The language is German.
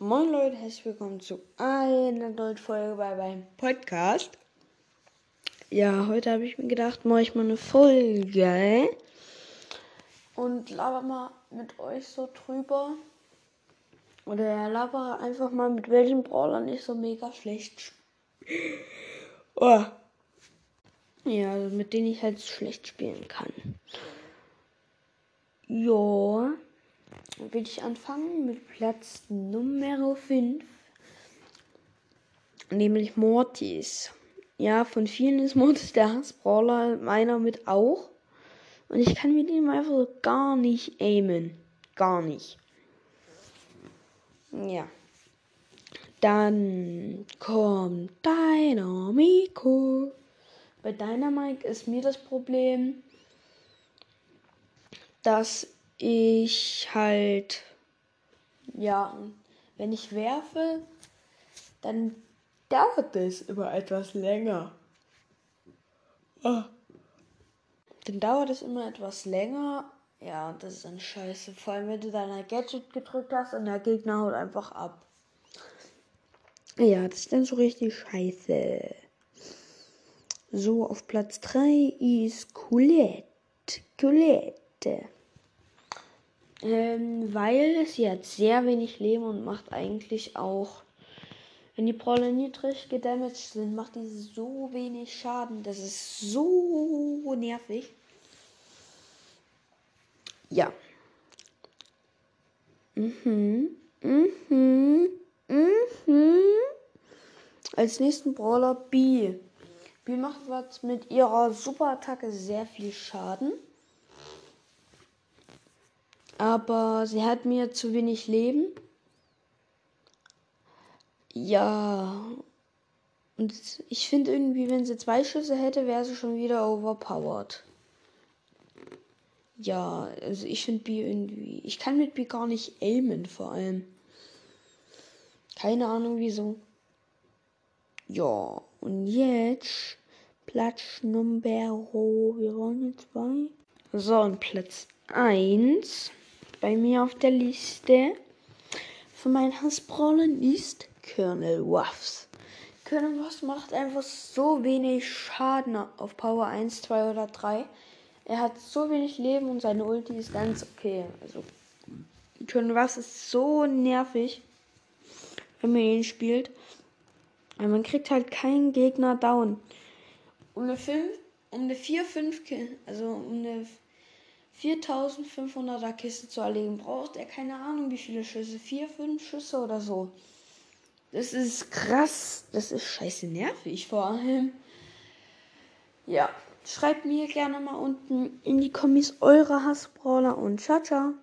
Moin Leute, herzlich willkommen zu einer neuen Folge bei meinem Podcast. Ja, heute habe ich mir gedacht, mache ich mal eine Folge und laber mal mit euch so drüber. Oder laber einfach mal mit welchen Brawlern ich so mega schlecht oh. Ja, also mit denen ich halt schlecht spielen kann. Ja will ich anfangen mit Platz Nummer 5. Nämlich Mortis. Ja, von vielen ist Mortis der Hassbrawler, meiner mit auch. Und ich kann mit ihm einfach gar nicht aimen. Gar nicht. Ja. Dann kommt Dynamico. Bei Dynamite ist mir das Problem, dass ich halt, ja, wenn ich werfe, dann dauert es immer etwas länger. Oh. Dann dauert es immer etwas länger. Ja, das ist dann scheiße. Vor allem, wenn du dein Gadget gedrückt hast und der Gegner haut einfach ab. Ja, das ist dann so richtig scheiße. So, auf Platz 3 ist Colette. Colette. Ähm, weil sie hat sehr wenig Leben und macht eigentlich auch, wenn die Brawler niedrig gedamaged sind, macht die so wenig Schaden. Das ist so nervig. Ja. Mhm. Mhm. Mhm. Als nächsten Brawler B. B macht was mit ihrer Superattacke sehr viel Schaden. Aber sie hat mir zu wenig Leben. Ja. Und ich finde irgendwie, wenn sie zwei Schüsse hätte, wäre sie schon wieder overpowered. Ja, also ich finde B irgendwie. Ich kann mit B gar nicht aimen, vor allem. Keine Ahnung wieso. Ja, und jetzt Platz Nummer. Wir waren jetzt bei. So, und Platz 1 bei mir auf der Liste von meinen Hassbrawlern ist Colonel Ruffs. Colonel Ruffs macht einfach so wenig Schaden auf Power 1, 2 oder 3. Er hat so wenig Leben und seine Ulti ist ganz okay. Also Colonel Ruffs ist so nervig, wenn man ihn spielt. Aber man kriegt halt keinen Gegner down. Um eine 5, um eine 4, 5, also um eine 4500er Kiste zu erlegen, braucht er keine Ahnung wie viele Schüsse. Vier, fünf Schüsse oder so. Das ist krass. Das ist scheiße nervig vor allem. Ja, schreibt mir gerne mal unten in die Kommis eure Hassbrawler und ciao, ciao.